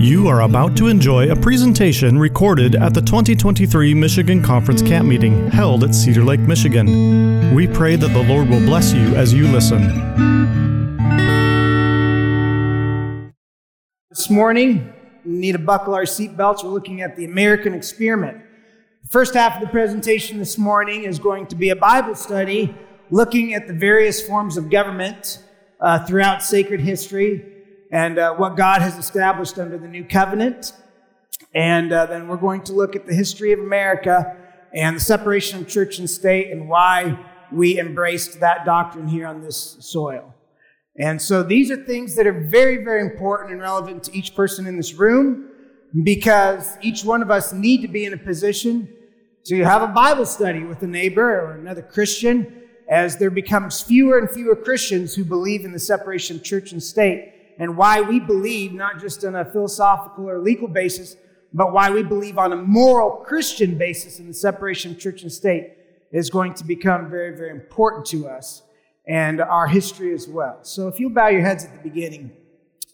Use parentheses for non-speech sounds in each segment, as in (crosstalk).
You are about to enjoy a presentation recorded at the 2023 Michigan Conference Camp Meeting held at Cedar Lake, Michigan. We pray that the Lord will bless you as you listen. This morning, we need to buckle our seatbelts. We're looking at the American experiment. The first half of the presentation this morning is going to be a Bible study looking at the various forms of government uh, throughout sacred history and uh, what God has established under the new covenant. And uh, then we're going to look at the history of America and the separation of church and state and why we embraced that doctrine here on this soil. And so these are things that are very, very important and relevant to each person in this room because each one of us need to be in a position to have a Bible study with a neighbor or another Christian as there becomes fewer and fewer Christians who believe in the separation of church and state and why we believe, not just on a philosophical or legal basis, but why we believe on a moral Christian basis in the separation of church and state is going to become very, very important to us and our history as well. So if you'll bow your heads at the beginning,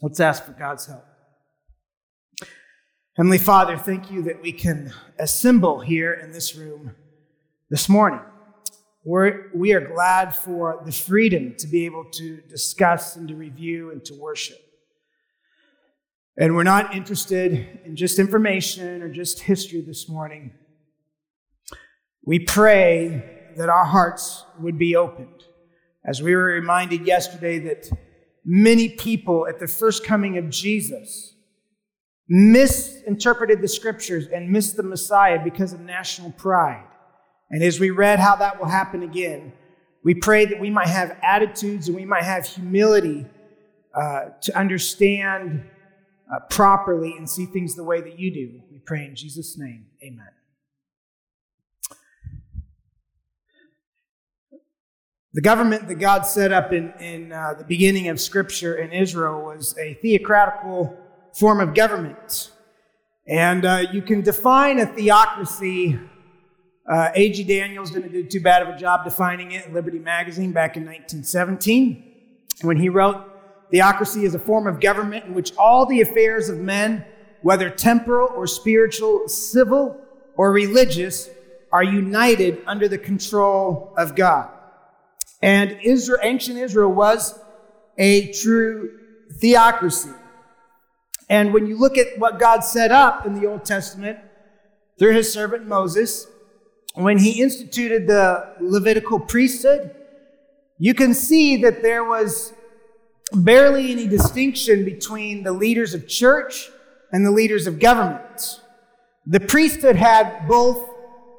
let's ask for God's help. Heavenly Father, thank you that we can assemble here in this room this morning. We're, we are glad for the freedom to be able to discuss and to review and to worship. And we're not interested in just information or just history this morning. We pray that our hearts would be opened. As we were reminded yesterday that many people at the first coming of Jesus misinterpreted the scriptures and missed the Messiah because of national pride. And as we read how that will happen again, we pray that we might have attitudes and we might have humility uh, to understand uh, properly and see things the way that you do. We pray in Jesus' name. Amen. The government that God set up in, in uh, the beginning of Scripture in Israel was a theocratical form of government. And uh, you can define a theocracy uh, A.G. Daniells didn't do too bad of a job defining it in Liberty Magazine back in 1917 when he wrote, Theocracy is a form of government in which all the affairs of men, whether temporal or spiritual, civil or religious, are united under the control of God. And Israel, ancient Israel was a true theocracy. And when you look at what God set up in the Old Testament through his servant Moses, when he instituted the Levitical priesthood, you can see that there was barely any distinction between the leaders of church and the leaders of government. The priesthood had both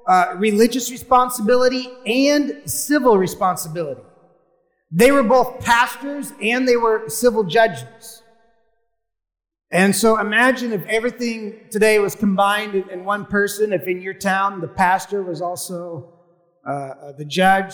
uh, religious responsibility and civil responsibility. They were both pastors and they were civil judges. And so imagine if everything today was combined in, one person, if in your town the pastor was also uh, uh, the judge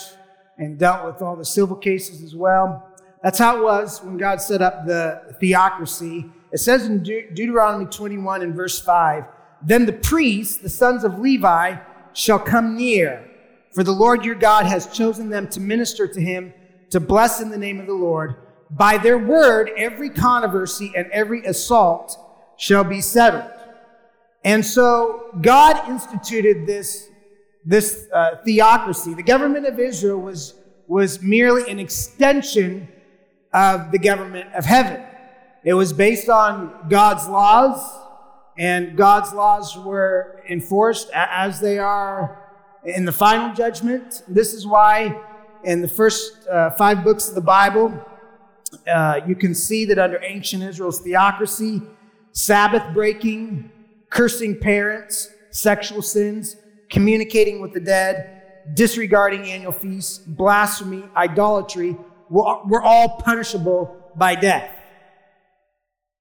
and dealt with all the civil cases as well. That's how it was when God set up the theocracy. It says in De- Deuteronomy 21 and verse 5 Then the priests, the sons of Levi, shall come near, for the Lord your God has chosen them to minister to him, to bless in the name of the Lord by their word, every controversy and every assault shall be settled. And so God instituted this, this uh, theocracy. The government of Israel was, was merely an extension of the government of heaven. It was based on God's laws, and God's laws were enforced as they are in the final judgment. This is why in the first uh, five books of the Bible, uh, you can see that under ancient Israel's theocracy, Sabbath breaking, cursing parents, sexual sins, communicating with the dead, disregarding annual feasts, blasphemy, idolatry were all punishable by death.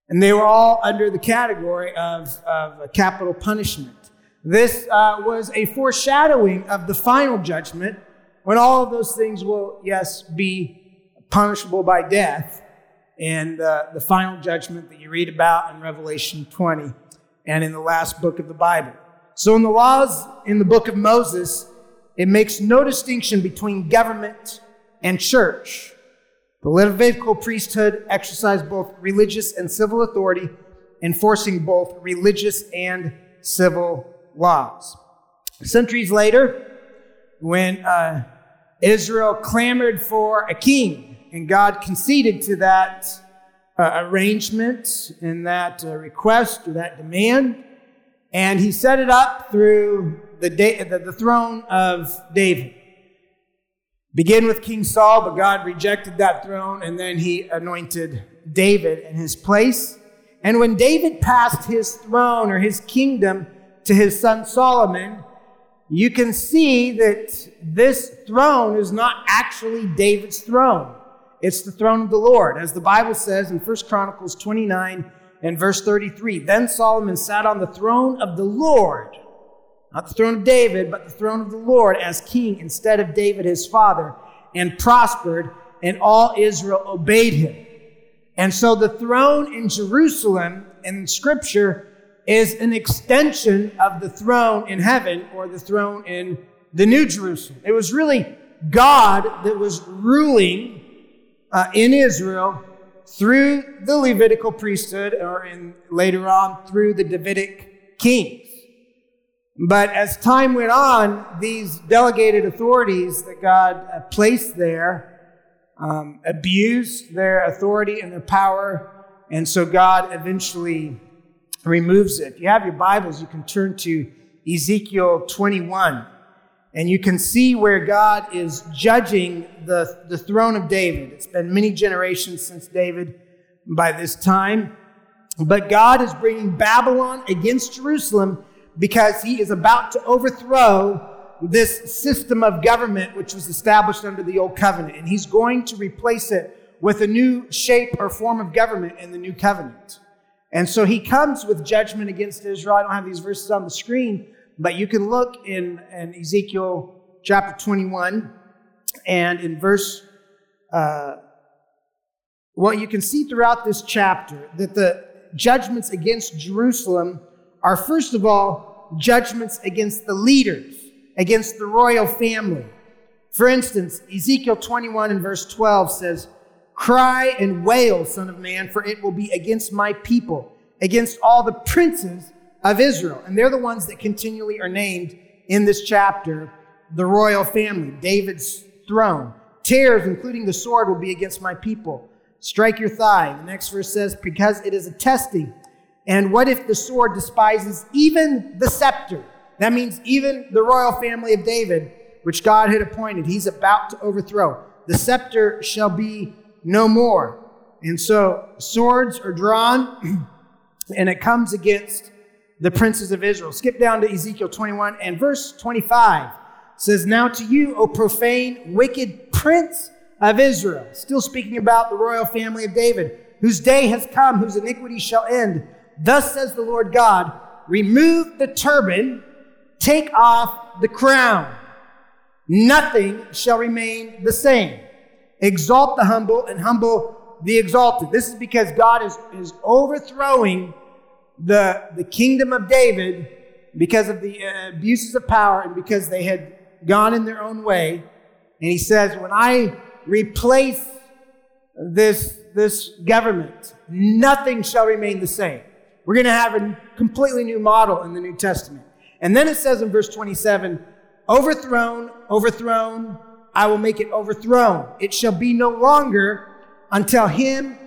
And they were all under the category of, of capital punishment. This uh, was a foreshadowing of the final judgment when all of those things will, yes, be punishable by death and uh, the final judgment that you read about in Revelation 20 and in the last book of the Bible. So, in the laws in the book of Moses, it makes no distinction between government and church. The Levitical priesthood exercised both religious and civil authority, enforcing both religious and civil laws. Centuries later, when uh, Israel clamored for a king, and God conceded to that uh, arrangement and that uh, request or that demand, and he set it up through the, da- the, the throne of David. Begin with King Saul, but God rejected that throne, and then he anointed David in his place. And when David passed his throne or his kingdom to his son Solomon, you can see that this throne is not actually David's throne. It's the throne of the Lord. As the Bible says in 1 Chronicles 29 and verse 33, then Solomon sat on the throne of the Lord not the throne of David, but the throne of the Lord as king instead of David his father, and prospered, and all Israel obeyed him. And so the throne in Jerusalem in Scripture is an extension of the throne in heaven or the throne in the New Jerusalem. It was really God that was ruling uh, in Israel through the Levitical priesthood, or in, later on through the Davidic kings. But as time went on, these delegated authorities that God uh, placed there um, abused their authority and their power. And so God eventually removes it. If you have your Bibles, you can turn to Ezekiel 21. And you can see where God is judging the, the throne of David. It's been many generations since David by this time. But God is bringing Babylon against Jerusalem because he is about to overthrow this system of government which was established under the old covenant. And he's going to replace it with a new shape or form of government in the new covenant. And so he comes with judgment against Israel. I don't have these verses on the screen, but you can look in, in Ezekiel chapter 21 and in verse, uh, well, you can see throughout this chapter that the judgments against Jerusalem are, first of all, judgments against the leaders, against the royal family. For instance, Ezekiel 21 and verse 12 says, Cry and wail, Son of Man, for it will be against my people, against all the princes of Israel. And they're the ones that continually are named in this chapter the royal family, David's throne. Tears, including the sword, will be against my people. Strike your thigh. The next verse says, Because it is a testing and what if the sword despises even the scepter? That means even the royal family of David, which God had appointed, he's about to overthrow. The scepter shall be no more. And so swords are drawn, (clears throat) and it comes against the princes of Israel. Skip down to Ezekiel 21 and verse 25 says, Now to you, O profane, wicked prince of Israel, still speaking about the royal family of David, whose day has come, whose iniquity shall end Thus says the Lord God, remove the turban, take off the crown. Nothing shall remain the same. Exalt the humble and humble the exalted. This is because God is, is overthrowing the, the kingdom of David because of the uh, abuses of power and because they had gone in their own way. And he says, when I replace this, this government, nothing shall remain the same. We're going to have a completely new model in the New Testament. And then it says in verse 27 overthrown, overthrown, I will make it overthrown. It shall be no longer until him,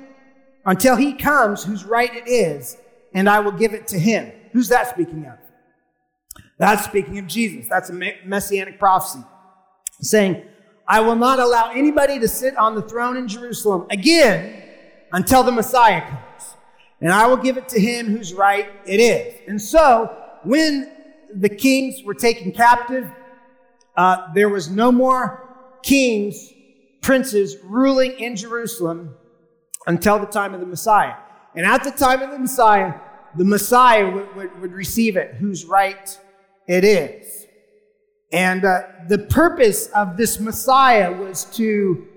until he comes whose right it is, and I will give it to him. Who's that speaking of? That's speaking of Jesus. That's a messianic prophecy saying, I will not allow anybody to sit on the throne in Jerusalem again until the Messiah comes and I will give it to him whose right it is. And so, when the kings were taken captive, uh, there was no more kings, princes ruling in Jerusalem until the time of the Messiah. And at the time of the Messiah, the Messiah would, would, would receive it, whose right it is. And uh, the purpose of this Messiah was to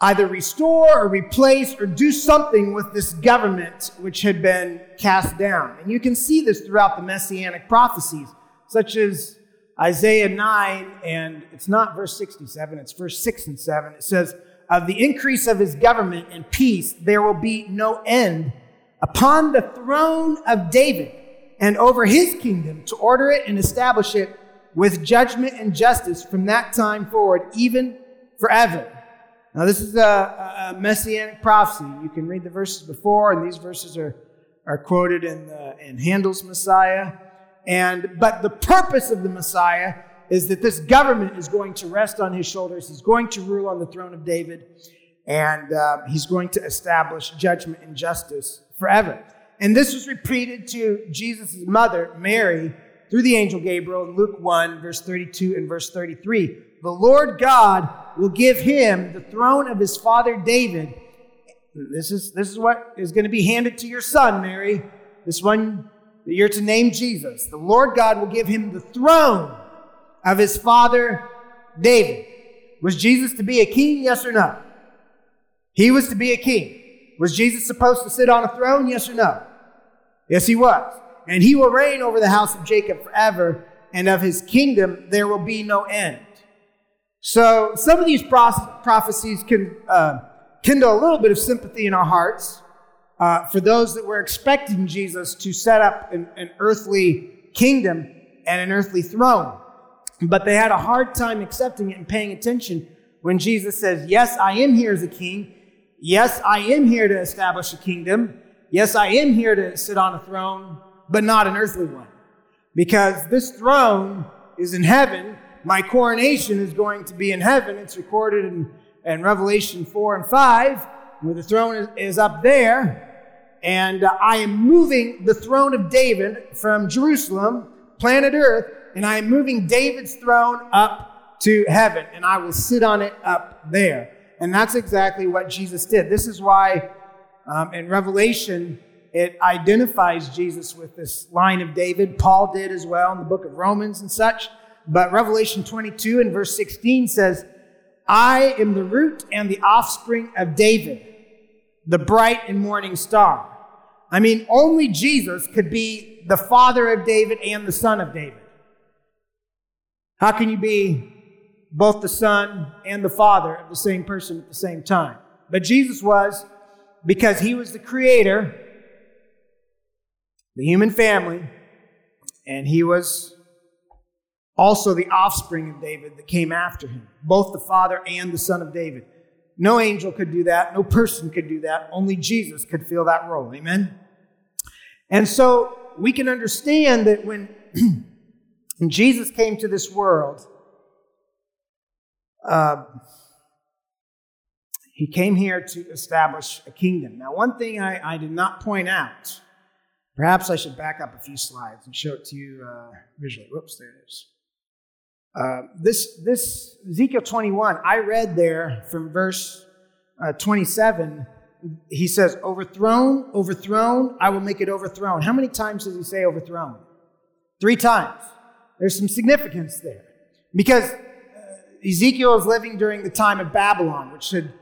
either restore or replace or do something with this government which had been cast down. And you can see this throughout the messianic prophecies, such as Isaiah 9, and it's not verse 67, it's verse 6 and 7. It says, of the increase of his government and peace, there will be no end upon the throne of David and over his kingdom to order it and establish it with judgment and justice from that time forward, even forever. Now, this is a, a messianic prophecy. You can read the verses before, and these verses are, are quoted in, the, in Handel's Messiah. And, but the purpose of the Messiah is that this government is going to rest on his shoulders. He's going to rule on the throne of David, and uh, he's going to establish judgment and justice forever. And this was repeated to Jesus' mother, Mary, through the angel Gabriel in Luke 1, verse 32 and verse 33. The Lord God will give him the throne of his father David. This is, this is what is going to be handed to your son, Mary. This one that you're to name Jesus. The Lord God will give him the throne of his father David. Was Jesus to be a king? Yes or no? He was to be a king. Was Jesus supposed to sit on a throne? Yes or no? Yes, he was. And he will reign over the house of Jacob forever, and of his kingdom there will be no end. So some of these prophecies can uh, kindle a little bit of sympathy in our hearts uh, for those that were expecting Jesus to set up an, an earthly kingdom and an earthly throne. But they had a hard time accepting it and paying attention when Jesus says, Yes, I am here as a king. Yes, I am here to establish a kingdom. Yes, I am here to sit on a throne, but not an earthly one. Because this throne is in heaven. My coronation is going to be in heaven. It's recorded in, in Revelation 4 and 5, where the throne is, is up there. And uh, I am moving the throne of David from Jerusalem, planet Earth, and I am moving David's throne up to heaven, and I will sit on it up there. And that's exactly what Jesus did. This is why um, in Revelation, it identifies Jesus with this line of David. Paul did as well in the book of Romans and such. But Revelation 22 and verse 16 says, I am the root and the offspring of David, the bright and morning star. I mean, only Jesus could be the father of David and the son of David. How can you be both the Son and the Father of the same person at the same time? But Jesus was because he was the creator, the human family, and he was also the offspring of David that came after him, both the Father and the Son of David. No angel could do that. No person could do that. Only Jesus could fill that role. Amen? And so we can understand that when (clears throat) When Jesus came to this world, uh, he came here to establish a kingdom. Now, one thing I, I, did not point out, perhaps I should back up a few slides and show it to you uh, visually. Whoops, there it is. Uh, this, this Ezekiel 21, I read there from verse uh, 27. He says, Overthrown, overthrown, I will make it overthrown. How many times does he say overthrown? Three times. There's some significance there. Because uh, Ezekiel is living during the time of Babylon, which had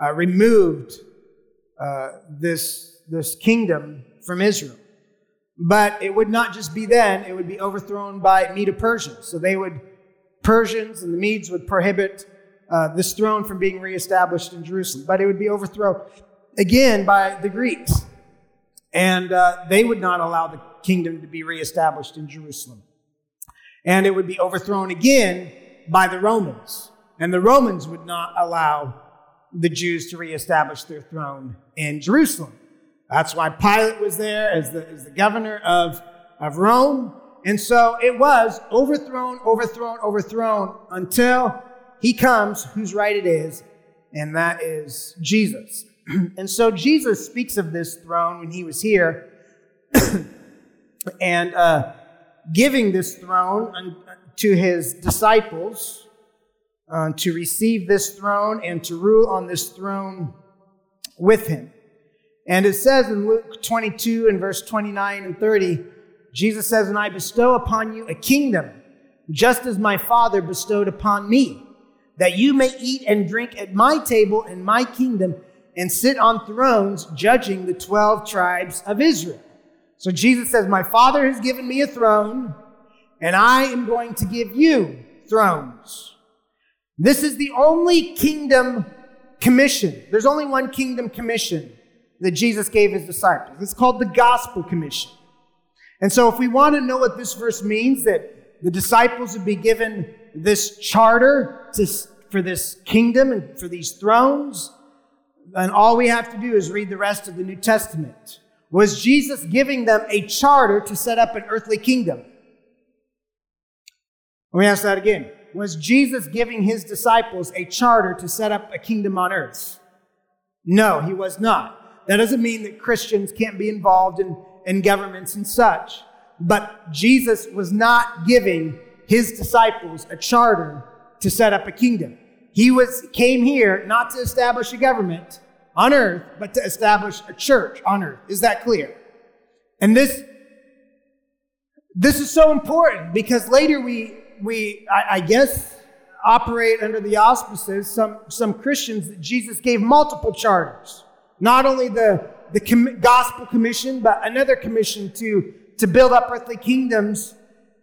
uh, removed uh, this, this kingdom from Israel. But it would not just be then, it would be overthrown by Medo Persia. So they would, Persians and the Medes would prohibit uh, this throne from being reestablished in Jerusalem. But it would be overthrown again by the Greeks. And uh, they would not allow the kingdom to be reestablished in Jerusalem and it would be overthrown again by the Romans. And the Romans would not allow the Jews to reestablish their throne in Jerusalem. That's why Pilate was there as the, as the governor of, of Rome. And so it was overthrown, overthrown, overthrown until he comes, whose right it is, and that is Jesus. (clears throat) and so Jesus speaks of this throne when he was here. (clears throat) and uh, giving this throne to his disciples uh, to receive this throne and to rule on this throne with him. And it says in Luke 22 and verse 29 and 30, Jesus says, And I bestow upon you a kingdom, just as my Father bestowed upon me, that you may eat and drink at my table in my kingdom and sit on thrones judging the 12 tribes of Israel. So Jesus says, My Father has given me a throne, and I am going to give you thrones. This is the only kingdom commission. There's only one kingdom commission that Jesus gave his disciples. It's called the gospel commission. And so if we want to know what this verse means, that the disciples would be given this charter to, for this kingdom and for these thrones, then all we have to do is read the rest of the New Testament. Was Jesus giving them a charter to set up an earthly kingdom? Let me ask that again. Was Jesus giving his disciples a charter to set up a kingdom on earth? No, he was not. That doesn't mean that Christians can't be involved in, in governments and such. But Jesus was not giving his disciples a charter to set up a kingdom. He was, came here not to establish a government on earth, but to establish a church on earth. Is that clear? And this, this is so important because later we, we, I, I guess, operate under the auspices, some, some Christians that Jesus gave multiple charters. Not only the, the com- gospel commission, but another commission to, to build up earthly kingdoms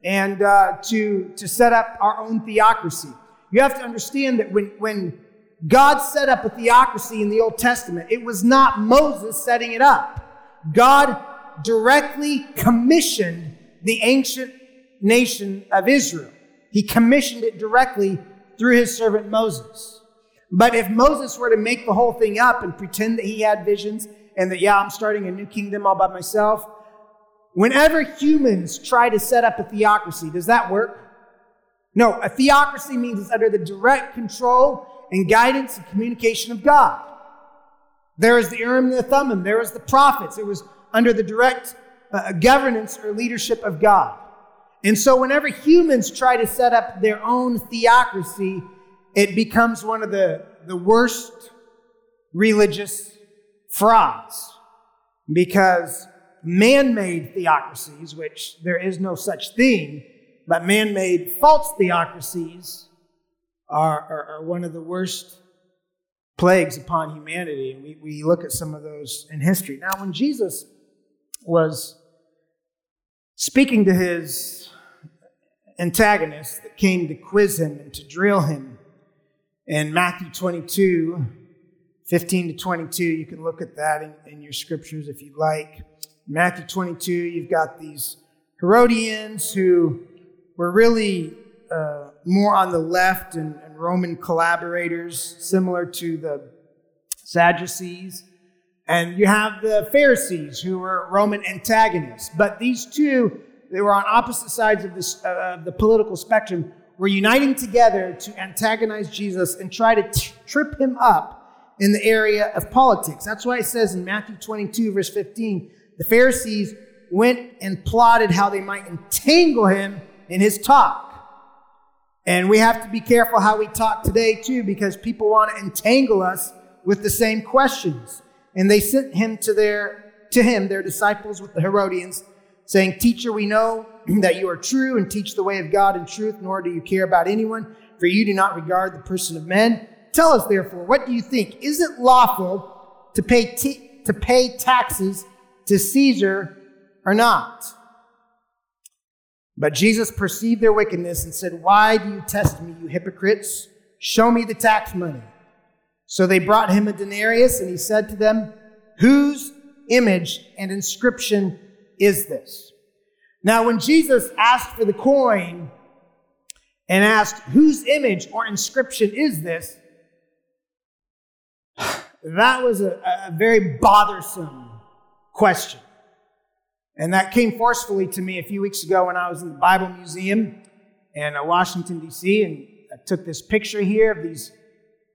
and uh, to, to set up our own theocracy. You have to understand that when, when God set up a theocracy in the Old Testament, it was not Moses setting it up. God directly commissioned the ancient nation of Israel. He commissioned it directly through his servant Moses. But if Moses were to make the whole thing up and pretend that he had visions and that, yeah, I'm starting a new kingdom all by myself, whenever humans try to set up a theocracy, does that work? No, a theocracy means it's under the direct control and guidance and communication of God. There is the Urim and the Thummim, there is the prophets. It was under the direct uh, governance or leadership of God. And so, whenever humans try to set up their own theocracy, it becomes one of the, the worst religious frauds because man made theocracies, which there is no such thing, but man made false theocracies are, are, are, one of the worst plagues upon humanity. And we, we look at some of those in history. Now, when Jesus was speaking to his antagonists that came to quiz him and to drill him in Matthew 22, 15 to 22, you can look at that in, in your scriptures if you'd like. Matthew 22, you've got these Herodians who were really uh, more on the left and, and, Roman collaborators, similar to the Sadducees. And you have the Pharisees, who were Roman antagonists. But these two, they were on opposite sides of this, uh, the political spectrum, were uniting together to antagonize Jesus and try to t- trip him up in the area of politics. That's why it says in Matthew 22, verse 15, the Pharisees went and plotted how they might entangle him in his talk. And we have to be careful how we talk today, too, because people want to entangle us with the same questions. And they sent him to their to him, their disciples with the Herodians, saying, Teacher, we know (clears throat) that you are true and teach the way of God in truth, nor do you care about anyone, for you do not regard the person of men. Tell us, therefore, what do you think? Is it lawful to pay, t- to pay taxes to Caesar or not? But Jesus perceived their wickedness and said, Why do you test me, you hypocrites? Show me the tax money. So they brought him a denarius, and he said to them, Whose image and inscription is this? Now, when Jesus asked for the coin and asked, Whose image or inscription is this? (sighs) That was a, a very bothersome question. And that came forcefully to me a few weeks ago when I was in the Bible Museum in uh, Washington, D.C., and I took this picture here of these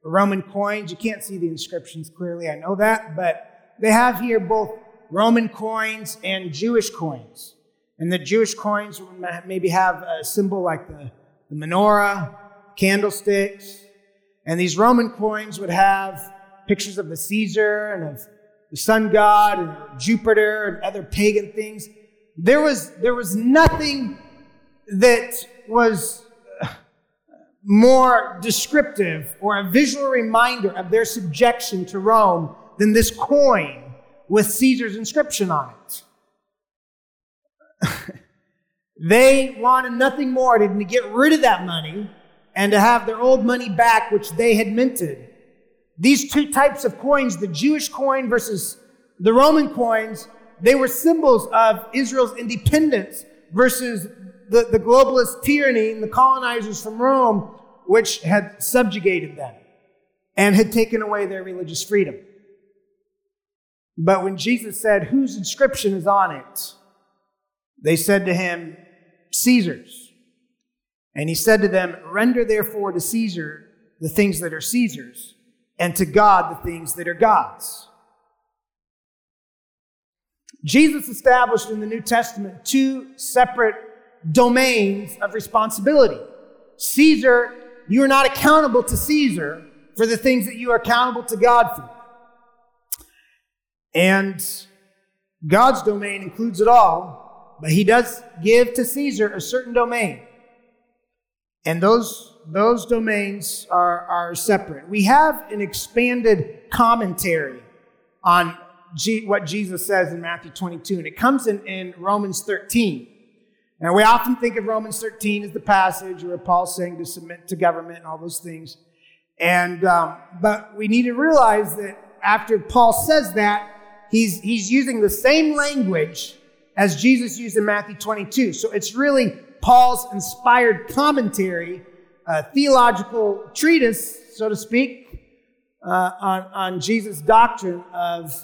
Roman coins. You can't see the inscriptions clearly, I know that, but they have here both Roman coins and Jewish coins. And the Jewish coins would maybe have a symbol like the, the menorah, candlesticks. And these Roman coins would have pictures of the Caesar and of the sun god and Jupiter and other pagan things. There was, there was nothing that was uh, more descriptive or a visual reminder of their subjection to Rome than this coin with Caesar's inscription on it. (laughs) they wanted nothing more than to get rid of that money and to have their old money back, which they had minted. These two types of coins, the Jewish coin versus the Roman coins, they were symbols of Israel's independence versus the, the globalist tyranny and the colonizers from Rome, which had subjugated them and had taken away their religious freedom. But when Jesus said, Whose inscription is on it? They said to him, Caesar's. And he said to them, Render therefore to Caesar the things that are Caesar's, and to God the things that are God's. Jesus established in the New Testament two separate domains of responsibility. Caesar, you are not accountable to Caesar for the things that you are accountable to God for. And God's domain includes it all, but he does give to Caesar a certain domain. And those, those domains are, are separate. We have an expanded commentary on G, what Jesus says in Matthew 22, and it comes in, in Romans 13. Now, we often think of Romans 13 as the passage where Paul's saying to submit to government and all those things. And, um, but we need to realize that after Paul says that, he's, he's using the same language as Jesus used in Matthew 22. So it's really Paul's inspired commentary, a theological treatise, so to speak, uh, on, on Jesus' doctrine of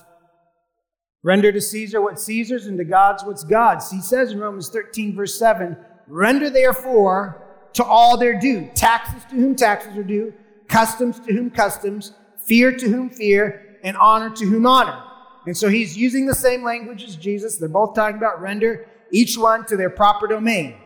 render to Caesar what Caesar's and to God's what's God's. He says in Romans 13, verse 7, render therefore to all their due, taxes to whom taxes are due, customs to whom customs, fear to whom fear, and honor to whom honor. And so he's using the same language as Jesus. They're both talking about render each one to their proper domain.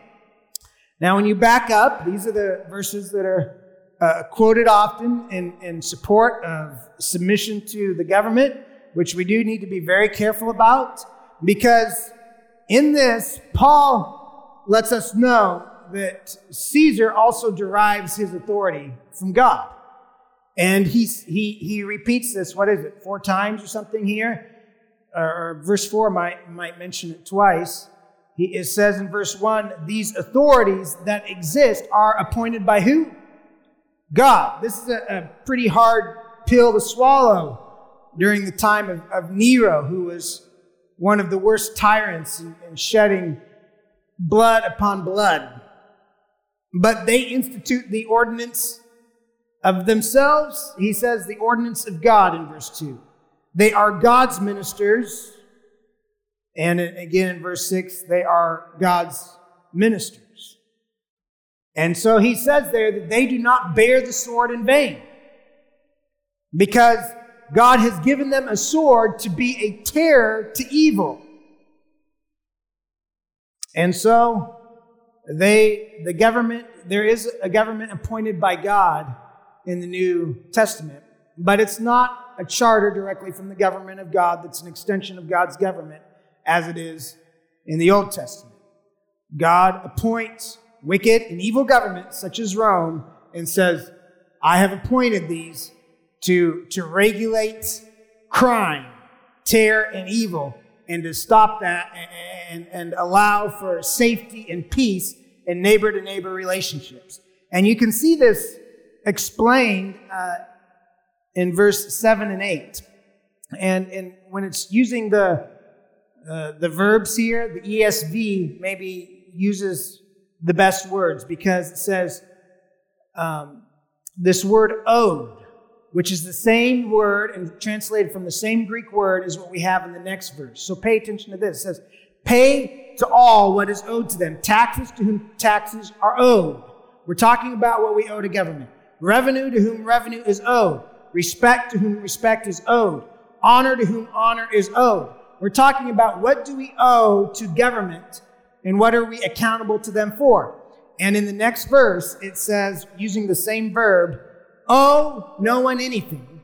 Now, when you back up, these are the verses that are uh, quoted often in, in support of submission to the government, which we do need to be very careful about, because in this, Paul lets us know that Caesar also derives his authority from God. And he, he, he repeats this, what is it, four times or something here? Or, or verse 4 might, might mention it twice. He, it says in verse 1 these authorities that exist are appointed by who? God. This is a, a pretty hard pill to swallow during the time of, of Nero, who was one of the worst tyrants in shedding blood upon blood. But they institute the ordinance of themselves, he says, the ordinance of God in verse 2. They are God's ministers. And again in verse 6, they are God's ministers. And so he says there that they do not bear the sword in vain. Because God has given them a sword to be a terror to evil. And so they, the government, there is a government appointed by God in the New Testament, but it's not a charter directly from the government of God that's an extension of God's government as it is in the Old Testament. God appoints wicked and evil governments such as Rome and says, I have appointed these to, to regulate crime, terror, and evil, and to stop that and, and, allow for safety and peace in neighbor to neighbor relationships. And you can see this explained uh, in verse 7 and 8. And, and when it's using the, uh, the verbs here, the ESV maybe uses the best words because it says um, this word owed, which is the same word and translated from the same Greek word as what we have in the next verse. So pay attention to this. It says, Pay to all what is owed to them, taxes to whom taxes are owed. We're talking about what we owe to government revenue to whom revenue is owed, respect to whom respect is owed, honor to whom honor is owed. We're talking about what do we owe to government and what are we accountable to them for. And in the next verse, it says, using the same verb, owe no one anything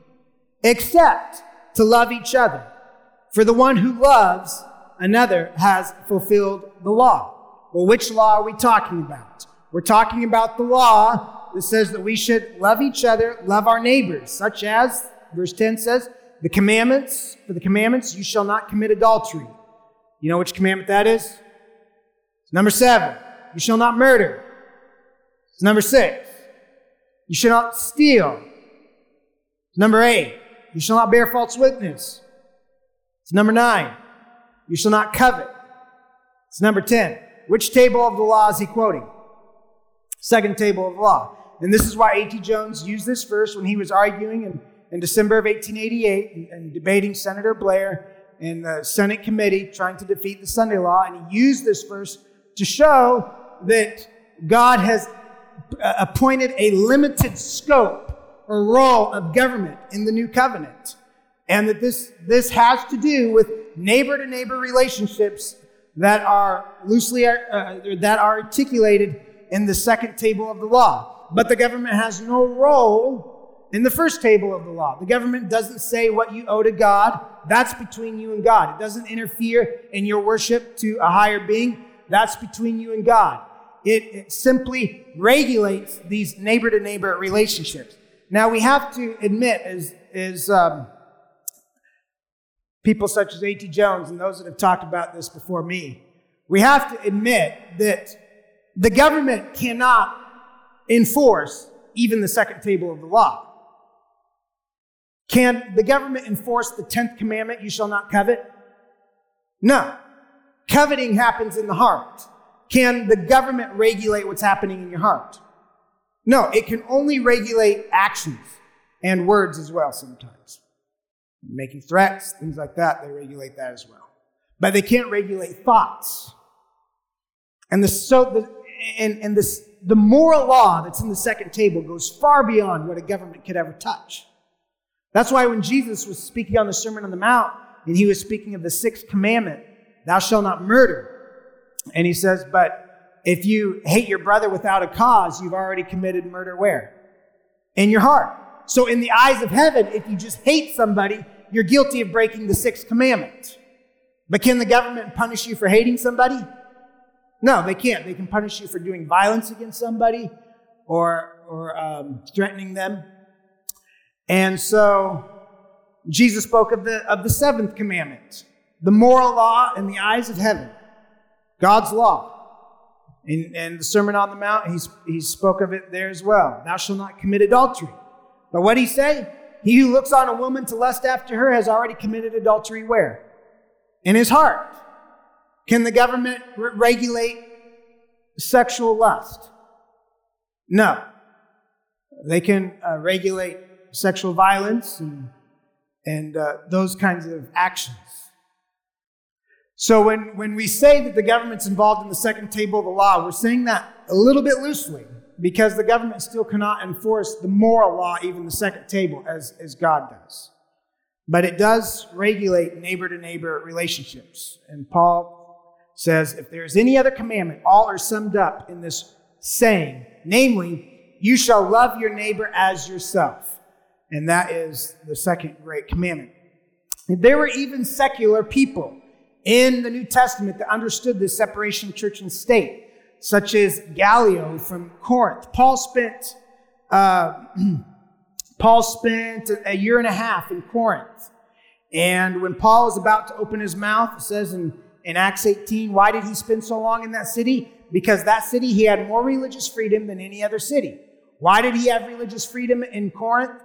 except to love each other. For the one who loves another has fulfilled the law. Well, which law are we talking about? We're talking about the law that says that we should love each other, love our neighbors, such as, verse 10 says, the commandments, for the commandments, you shall not commit adultery. You know which commandment that is? It's number seven, you shall not murder. It's number six, you shall not steal. It's Number eight, you shall not bear false witness. It's number nine, you shall not covet. It's number 10. Which table of the law is he quoting? Second table of the law. And this is why A.T. Jones used this verse when he was arguing in, in December of 1888 and, debating Senator Blair in the Senate committee trying to defeat the Sunday law. And he used this verse to show that God has uh, appointed a limited scope or role of government in the new covenant. And that this, this has to do with neighbor to neighbor relationships that are loosely uh, that are articulated in the second table of the law. But the government has no role in the first table of the law. The government doesn't say what you owe to God. That's between you and God. It doesn't interfere in your worship to a higher being. That's between you and God. It, it simply regulates these neighbor to neighbor relationships. Now we have to admit, as, as um, people such as A.T. Jones and those that have talked about this before me, we have to admit that the government cannot enforce even the second table of the law. Can the government enforce the 10th commandment, you shall not covet? No. Coveting happens in the heart. Can the government regulate what's happening in your heart? No, it can only regulate actions and words as well sometimes making threats, things like that, they regulate that as well. But they can't regulate thoughts. And the so the and, and this the moral law that's in the second table goes far beyond what a government could ever touch. That's why when Jesus was speaking on the Sermon on the Mount, and he was speaking of the sixth commandment, thou shalt not murder. And he says, but if you hate your brother without a cause, you've already committed murder where? In your heart. So, in the eyes of heaven, if you just hate somebody, you're guilty of breaking the sixth commandment. But can the government punish you for hating somebody? No, they can't. They can punish you for doing violence against somebody or, or um, threatening them. And so, Jesus spoke of the, of the seventh commandment, the moral law in the eyes of heaven, God's law. In the Sermon on the Mount, he, he spoke of it there as well. Thou shalt not commit adultery. But what did he say? He who looks on a woman to lust after her has already committed adultery where? In his heart. Can the government re- regulate sexual lust? No. They can uh, regulate sexual violence and, and uh, those kinds of actions. So when, when we say that the government's involved in the second table of the law, we're saying that a little bit loosely because the government still cannot enforce the moral law, even the second table, as, as God does. But it does regulate neighbor to neighbor relationships. And Paul says, if there is any other commandment, all are summed up in this saying, namely, you shall love your neighbor as yourself. And that is the second great commandment. And there were even secular people in the New Testament that understood this separation of church and state such as Gallio from Corinth. Paul spent uh, (clears throat) Paul spent a year and a half in Corinth. And when Paul was about to open his mouth, it says in, in Acts 18, why did he spend so long in that city? Because that city, he had more religious freedom than any other city. Why did he have religious freedom in Corinth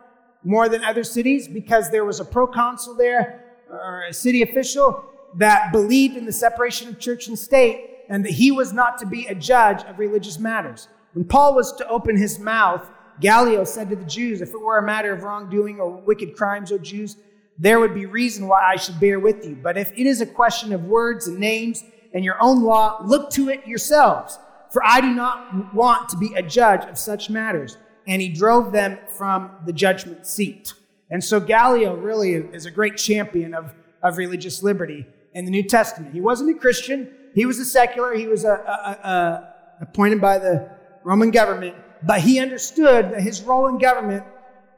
more than other cities? Because there was a proconsul there, or a city official, that believed in the separation of church and state and that he was not to be a judge of religious matters. When Paul was to open his mouth, Gallio said to the Jews, If it were a matter of wrongdoing or wicked crimes, O Jews, there would be reason why I should bear with you. But if it is a question of words and names and your own law, look to it yourselves. For I do not want to be a judge of such matters. And he drove them from the judgment seat. And so Gallio really is a great champion of, of religious liberty in the New Testament. He wasn't a Christian, he was a secular, he was a, a, a, appointed by the Roman government, but he understood that his role in government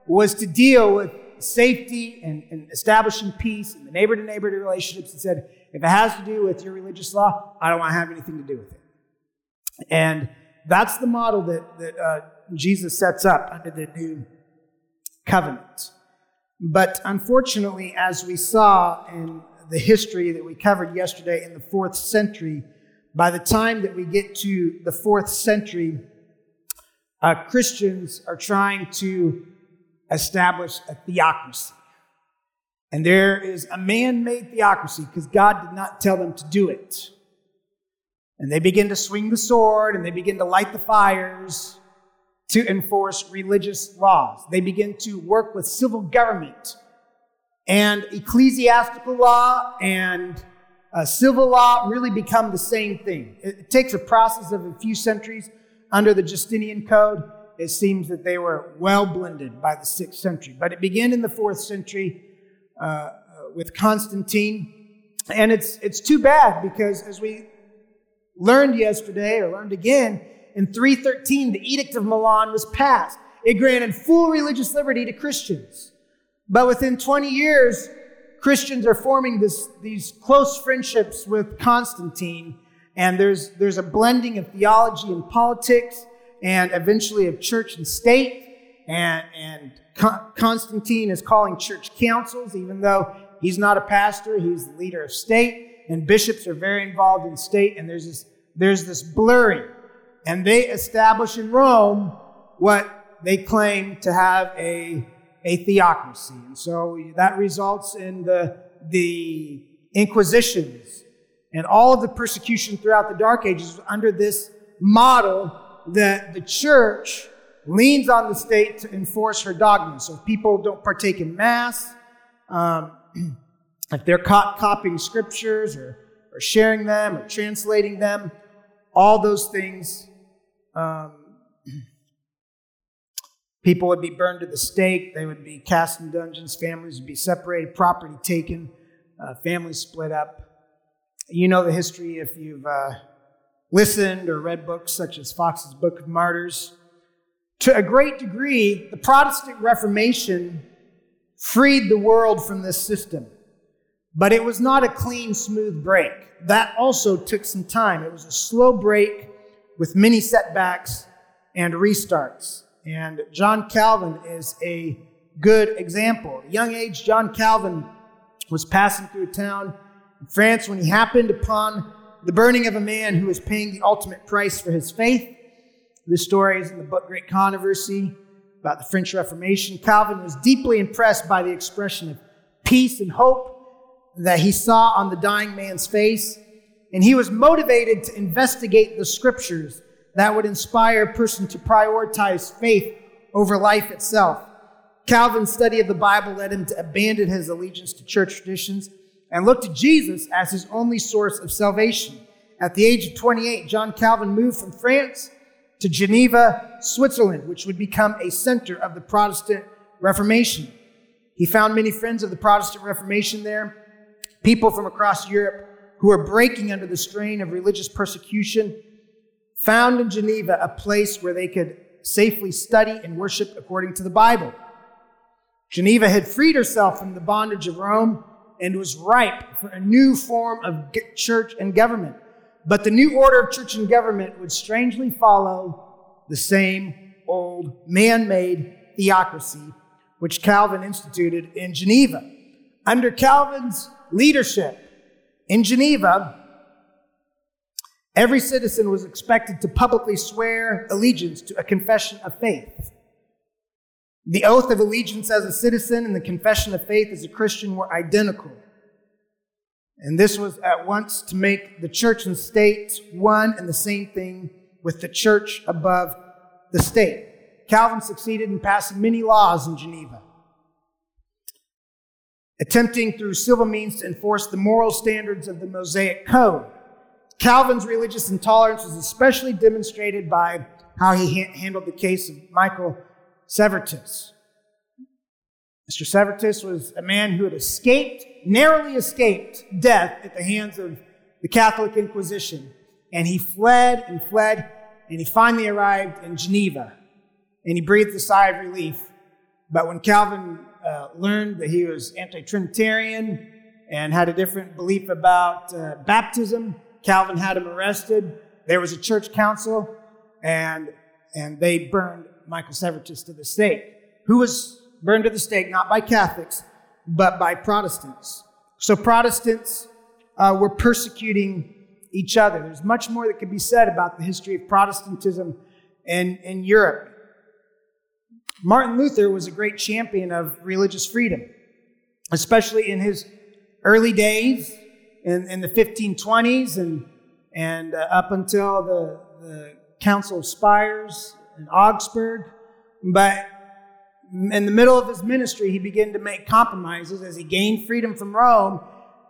was to deal with safety and, and establishing peace and the neighbor to neighbor relationships and said, if it has to do with your religious law, I don't want to have anything to do with it. And that's the model that, that uh, Jesus sets up under the new covenant. But unfortunately, as we saw in the history that we covered yesterday in the fourth century, by the time that we get to the fourth century, uh, Christians are trying to establish a theocracy. And there is a man made theocracy because God did not tell them to do it. And they begin to swing the sword and they begin to light the fires to enforce religious laws. They begin to work with civil government and ecclesiastical law and uh, civil law really become the same thing. It, it takes a process of a few centuries under the Justinian Code. It seems that they were well blended by the sixth century, but it began in the fourth century uh, uh with Constantine. And it's, it's too bad because as we learned yesterday or learned again, in 313, the Edict of Milan was passed. It granted full religious liberty to Christians. But within 20 years, Christians are forming this, these close friendships with Constantine, and there's, there's a blending of theology and politics, and eventually of church and state. And, and Constantine is calling church councils, even though he's not a pastor, he's the leader of state. And bishops are very involved in state, and there's this, there's this blurring. And they establish in Rome what they claim to have a a theocracy. And so that results in the, the Inquisitions and all of the persecution throughout the Dark Ages under this model that the church leans on the state to enforce her dogma. So if people don't partake in Mass, um, (clears throat) if they're caught copying scriptures or, or sharing them or translating them, all those things um, People would be burned to the stake. They would be cast in dungeons. Families would be separated, property taken, uh, families split up. You know the history if you've uh, listened or read books such as Foxe's Book of Martyrs. To a great degree, the Protestant Reformation freed the world from this system. But it was not a clean, smooth break. That also took some time. It was a slow break with many setbacks and restarts. And John Calvin is a good example. At young age, John Calvin was passing through a town in France when he happened upon the burning of a man who was paying the ultimate price for his faith. This story is in the book Great Controversy about the French Reformation. Calvin was deeply impressed by the expression of peace and hope that he saw on the dying man's face, and he was motivated to investigate the scriptures that would inspire a person to prioritize faith over life itself. Calvin's study of the Bible led him to abandon his allegiance to church traditions and look to Jesus as his only source of salvation. At the age of 28, John Calvin moved from France to Geneva, Switzerland, which would become a center of the Protestant Reformation. He found many friends of the Protestant Reformation there, people from across Europe who were breaking under the strain of religious persecution found in Geneva a place where they could safely study and worship according to the Bible. Geneva had freed herself from the bondage of Rome and was ripe for a new form of church and government. But the new order of church and government would strangely follow the same old man made theocracy which Calvin instituted in Geneva. Under Calvin's leadership in Geneva, Every citizen was expected to publicly swear allegiance to a confession of faith. The oath of allegiance as a citizen and the confession of faith as a Christian were identical. And this was at once to make the church and state one and the same thing with the church above the state. Calvin succeeded in passing many laws in Geneva, attempting through civil means to enforce the moral standards of the Mosaic Code. Calvin's religious intolerance was especially demonstrated by how he ha- handled the case of Michael Servetus. Mr. Servetus was a man who had escaped, narrowly escaped death at the hands of the Catholic Inquisition. And he fled and fled, and he finally arrived in Geneva. And he breathed a sigh of relief. But when Calvin uh, learned that he was anti Trinitarian and had a different belief about uh, baptism, Calvin had him arrested. There was a church council, and, and they burned Michael Servetus to the stake, who was burned to the stake not by Catholics, but by Protestants. So Protestants uh, were persecuting each other. There's much more that could be said about the history of Protestantism in, in Europe. Martin Luther was a great champion of religious freedom, especially in his early days in, in the 1520s and, and uh, up until the, the Council of Spires in Augsburg. But in the middle of his ministry, he began to make compromises as he gained freedom from Rome.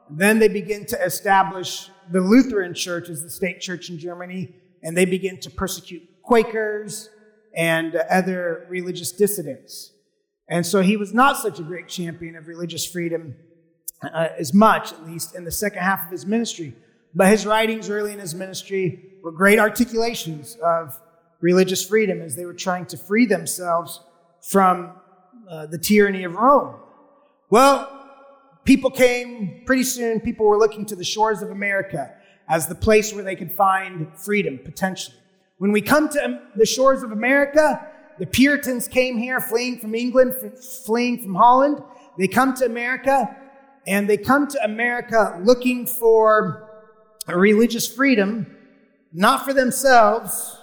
Then they begin to establish the Lutheran Church as the state church in Germany, and they begin to persecute Quakers and other religious dissidents. And so he was not such a great champion of religious freedom uh, as much, at least in the second half of his ministry. But his writings early in his ministry were great articulations of religious freedom as they were trying to free themselves from uh, the tyranny of Rome. Well, people came pretty soon, people were looking to the shores of America as the place where they could find freedom, potentially. When we come to the shores of America, the Puritans came here fleeing from England, fleeing from Holland. They come to America, and they come to America looking for religious freedom, not for themselves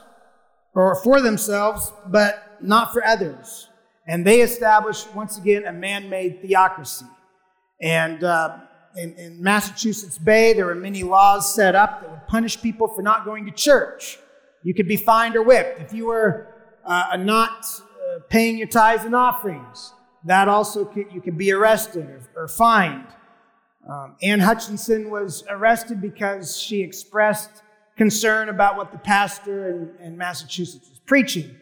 or for themselves, but not for others. And they established, once again, a man made theocracy. And uh, in, in, Massachusetts Bay, there were many laws set up that would punish people for not going to church. You could be fined or whipped. If you were uh, not uh, paying your tithes and offerings, that also could, you could be arrested or, or fined. Um, Anne Hutchinson was arrested because she expressed concern about what the pastor in, in Massachusetts was preaching.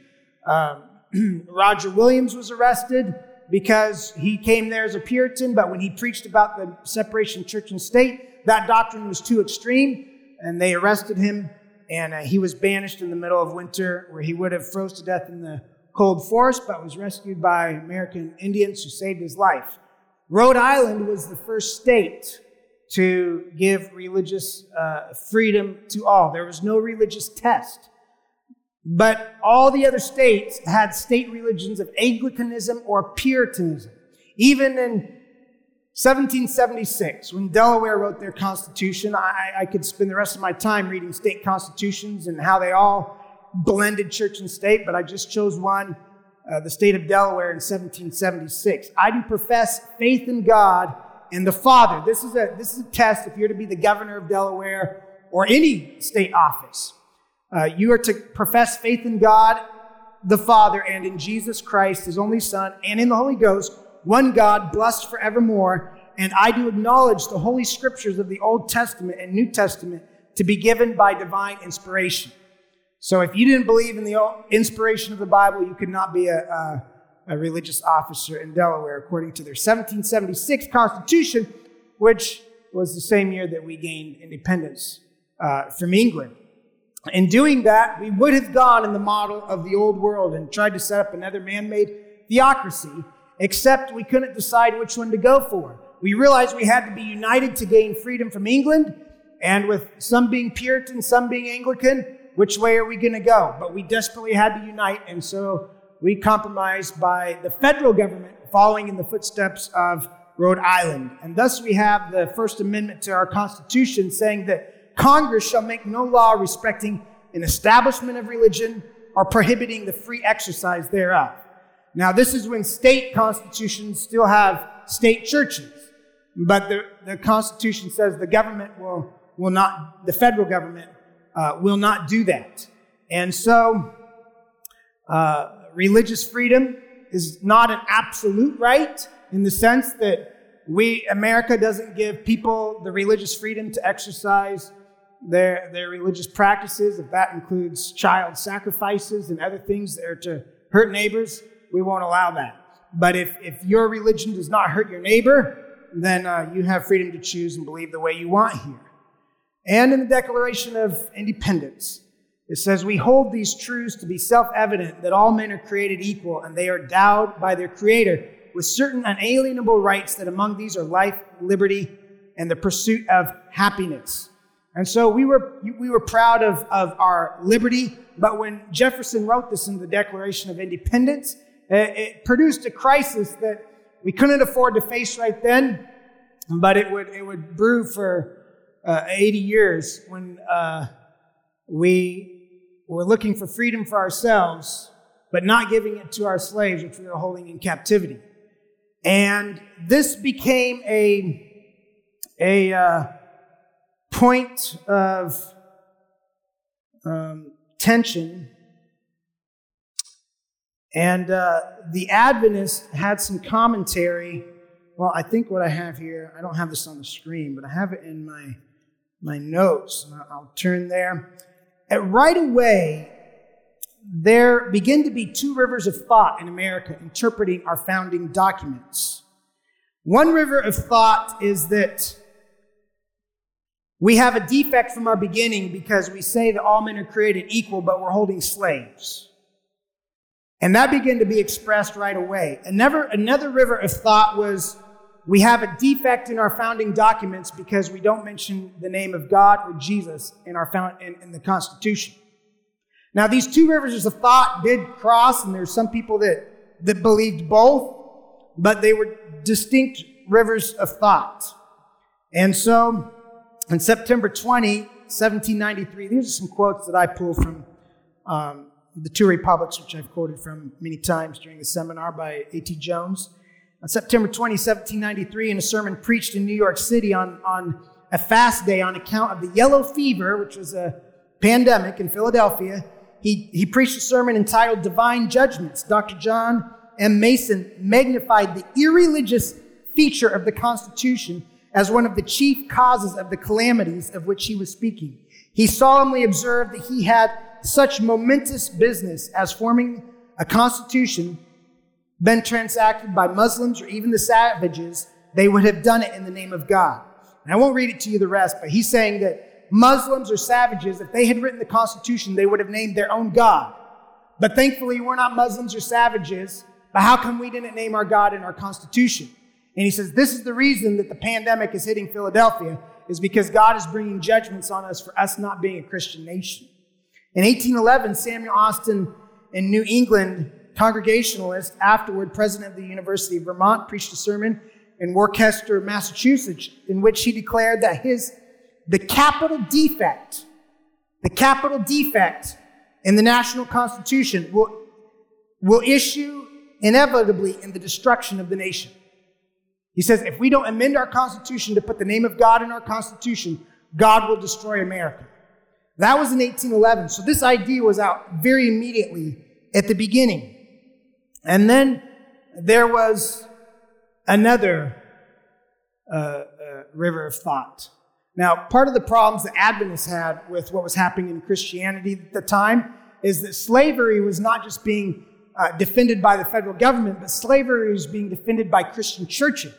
Um, (clears throat) Roger Williams was arrested because he came there as a Puritan, but when he preached about the separation of church and state, that doctrine was too extreme, and they arrested him, and uh, he was banished in the middle of winter, where he would have froze to death in the cold forest, but was rescued by American Indians who saved his life. Rhode Island was the first state to give religious uh, freedom to all. There was no religious test. But all the other states had state religions of Anglicanism or Puritanism. Even in 1776, when Delaware wrote their constitution, I, I could spend the rest of my time reading state constitutions and how they all blended church and state, but I just chose one uh, the state of Delaware in 1776. I do profess faith in God and the Father. This is a this is a test if you're to be the governor of Delaware or any state office. Uh, you are to profess faith in God, the Father, and in Jesus Christ, His only Son, and in the Holy Ghost, one God, blessed forevermore. And I do acknowledge the Holy Scriptures of the Old Testament and New Testament to be given by divine inspiration. So if you didn't believe in the inspiration of the Bible, you could not be a, a, a religious officer in Delaware, according to their 1776 Constitution, which was the same year that we gained independence uh, from England. In doing that, we would have gone in the model of the old world and tried to set up another man made theocracy, except we couldn't decide which one to go for. We realized we had to be united to gain freedom from England, and with some being Puritan, some being Anglican, which way are we going to go? But we desperately had to unite, and so we compromised by the federal government following in the footsteps of Rhode Island. And thus we have the First Amendment to our Constitution saying that Congress shall make no law respecting an establishment of religion or prohibiting the free exercise thereof. Now, this is when state constitutions still have state churches, but the, the Constitution says the government will, will not, the federal government uh, will not do that. And so, uh, religious freedom is not an absolute right in the sense that we, America doesn't give people the religious freedom to exercise their, their religious practices, if that includes child sacrifices and other things that are to hurt neighbors, we won't allow that. But if, if your religion does not hurt your neighbor, then uh, you have freedom to choose and believe the way you want here and in the Declaration of Independence. It says, We hold these truths to be self evident that all men are created equal and they are endowed by their Creator with certain unalienable rights, that among these are life, liberty, and the pursuit of happiness. And so we were, we were proud of, of our liberty, but when Jefferson wrote this in the Declaration of Independence, it, produced a crisis that we couldn't afford to face right then, but it would, it would brew for uh, 80 years when uh, we were looking for freedom for ourselves, but not giving it to our slaves, which we were holding in captivity. And this became a, a uh, point of um, tension. And uh, the Adventist had some commentary. Well, I think what I have here, I don't have this on the screen, but I have it in my, my notes. I'll turn there. And right away, there begin to be two rivers of thought in America interpreting our founding documents. One river of thought is that we have a defect from our beginning because we say that all men are created equal, but we're holding slaves. And that began to be expressed right away. Another, another river of thought was we have a defect in our founding documents because we don't mention the name of God or Jesus in, our found, in, in the Constitution. Now, these two rivers of thought did cross, and there's some people that, that believed both, but they were distinct rivers of thought. And so, on September 20, 1793, these are some quotes that I pulled from um, the Two Republics, which I've quoted from many times during the seminar by A.T. Jones. On September 20, 1793, in a sermon preached in New York City on, on a fast day on account of the yellow fever, which was a pandemic in Philadelphia, he, he preached a sermon entitled Divine Judgments. Dr. John M. Mason magnified the irreligious feature of the Constitution as one of the chief causes of the calamities of which he was speaking. He solemnly observed that he had such momentous business as forming a constitution been transacted by Muslims or even the savages, they would have done it in the name of God. And I won't read it to you the rest, but he's saying that Muslims or savages, if they had written the Constitution, they would have named their own God. But thankfully, we're not Muslims or savages. But how come we didn't name our God in our Constitution? And he says, This is the reason that the pandemic is hitting Philadelphia, is because God is bringing judgments on us for us not being a Christian nation. In 1811, Samuel Austin in New England, Congregationalist, afterward president of the University of Vermont, preached a sermon in Worcester, Massachusetts, in which he declared that his the capital defect, the capital defect in the national constitution will, will issue inevitably in the destruction of the nation. He says, if we don't amend our Constitution to put the name of God in our Constitution, God will destroy America. That was in 1811. So this idea was out very immediately at the beginning. And then there was another uh, uh, river of thought. Now, part of the problems that Adventists had with what was happening in Christianity at the time is that slavery was not just being uh, defended by the federal government, but slavery was being defended by Christian churches.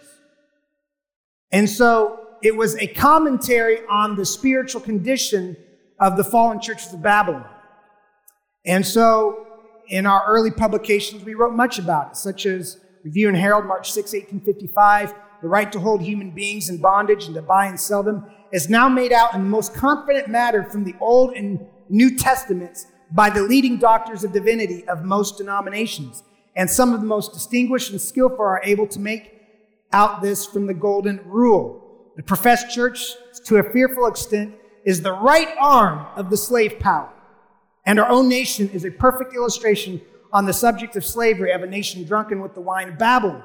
And so it was a commentary on the spiritual condition of the fallen churches of Babylon. And so in our early publications, we wrote much about it, such as Review and Herald, March 6, 1855, the right to hold human beings in bondage and to buy and sell them is now made out in the most confident manner from the Old and New Testaments by the leading doctors of divinity of most denominations. And some of the most distinguished and skillful are able to make out this from the golden rule. The professed church, to a fearful extent, is the right arm of the slave power. And our own nation is a perfect illustration on the subject of slavery of a nation drunken with the wine of Babylon.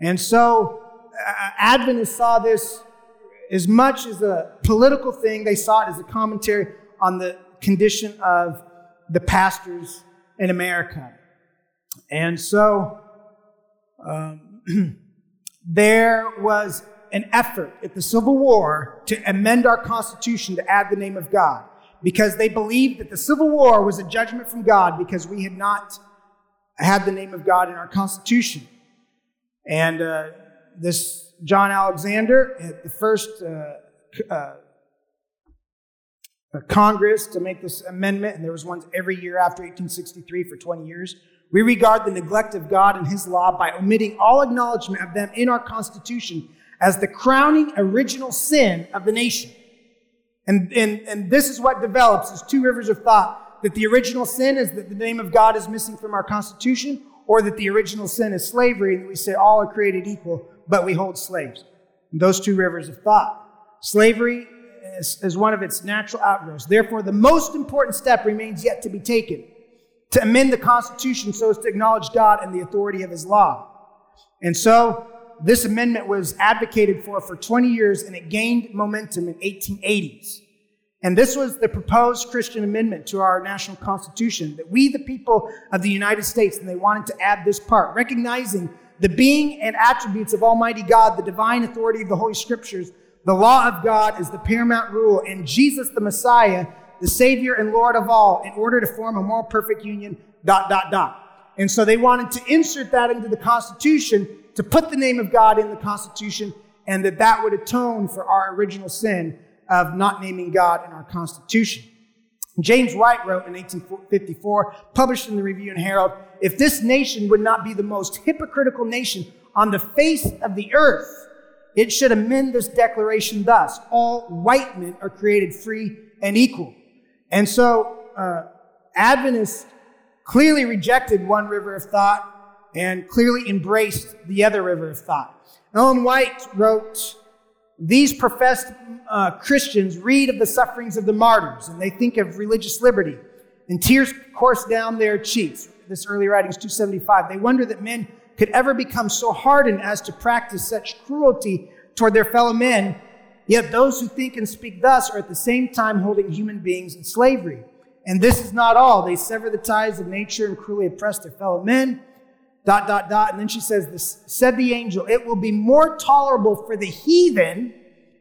And so uh, Adventists saw this as much as a political thing, they saw it as a commentary on the condition of the pastors in America. And so um, (clears throat) there was an effort at the Civil War to amend our Constitution to add the name of God because they believed that the Civil War was a judgment from God because we had not had the name of God in our Constitution. And uh, this John Alexander, at the first uh, uh, Congress to make this amendment, and there was ones every year after 1863 for 20 years. We regard the neglect of God and His law by omitting all acknowledgement of them in our Constitution as the crowning original sin of the nation. And, and, and this is what develops as two rivers of thought that the original sin is that the name of God is missing from our Constitution, or that the original sin is slavery, and we say all are created equal, but we hold slaves. And those two rivers of thought. Slavery is, is one of its natural outgrowths. Therefore, the most important step remains yet to be taken to amend the Constitution so as to acknowledge God and the authority of his law. And so this amendment was advocated for for 20 years and it gained momentum in 1880s. And this was the proposed Christian amendment to our national constitution that we, the people of the United States, and they wanted to add this part, recognizing the being and attributes of Almighty God, the divine authority of the Holy Scriptures, the law of God is the paramount rule, and Jesus the Messiah, the Savior and Lord of all, in order to form a more perfect union, dot, dot, dot. And so they wanted to insert that into the Constitution to put the name of God in the Constitution, and that that would atone for our original sin of not naming God in our Constitution. James White wrote in 1854, published in the Review and Herald, if this nation would not be the most hypocritical nation on the face of the earth, it should amend this declaration thus all white men are created free and equal. And so, uh, Adventists clearly rejected one river of thought and clearly embraced the other river of thought. Ellen White wrote, these professed uh, Christians read of the sufferings of the martyrs and they think of religious liberty, and tears course down their cheeks. This early writing is 275. They wonder that men could ever become so hardened as to practice such cruelty toward their fellow men, yet those who think and speak thus are at the same time holding human beings in slavery. And this is not all. They sever the ties of nature and cruelly oppress their fellow men dot, dot, dot. And then she says, this, said the angel, it will be more tolerable for the heathen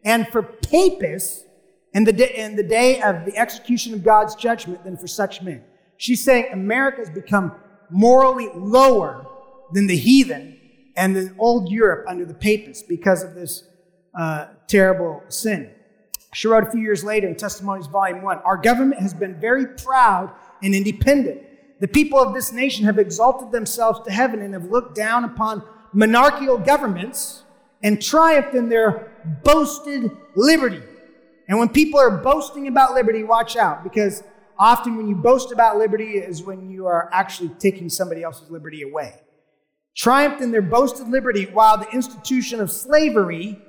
and for papists in the, day, in the day of the execution of God's judgment than for such men. She's saying America has become morally lower than the heathen and the old Europe under the papists because of this uh, terrible sin. She wrote a few years later in Testimonies, Volume 1 Our government has been very proud and independent the people of this nation have exalted themselves to heaven and have looked down upon monarchical governments and triumphed in their boasted liberty. And when people are boasting about liberty, watch out because often when you boast about liberty is when you are actually taking somebody else's liberty away. Triumphed in their boasted liberty while the institution of slavery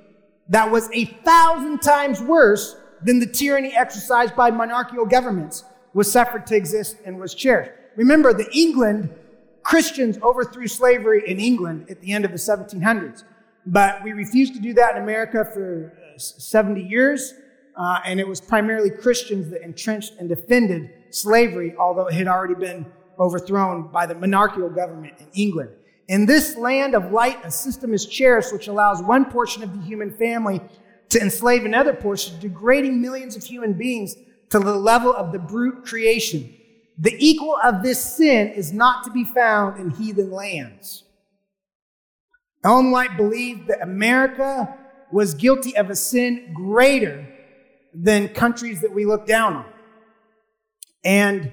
that was a thousand times worse than the tyranny exercised by monarchical governments was suffered to exist and was cherished. Remember, the England, Christians overthrew slavery in England at the end of the 1700s. But we refused to do that in America for uh, 70 years. Uh, and it was primarily Christians that entrenched and defended slavery, although it had already been overthrown by the monarchical government in England. In this land of light, a system is cherished which allows one portion of the human family to enslave another portion, degrading millions of human beings to the level of the brute creation. The equal of this sin is not to be found in heathen lands. Ellen White believed that America was guilty of a sin greater than countries that we look down on. And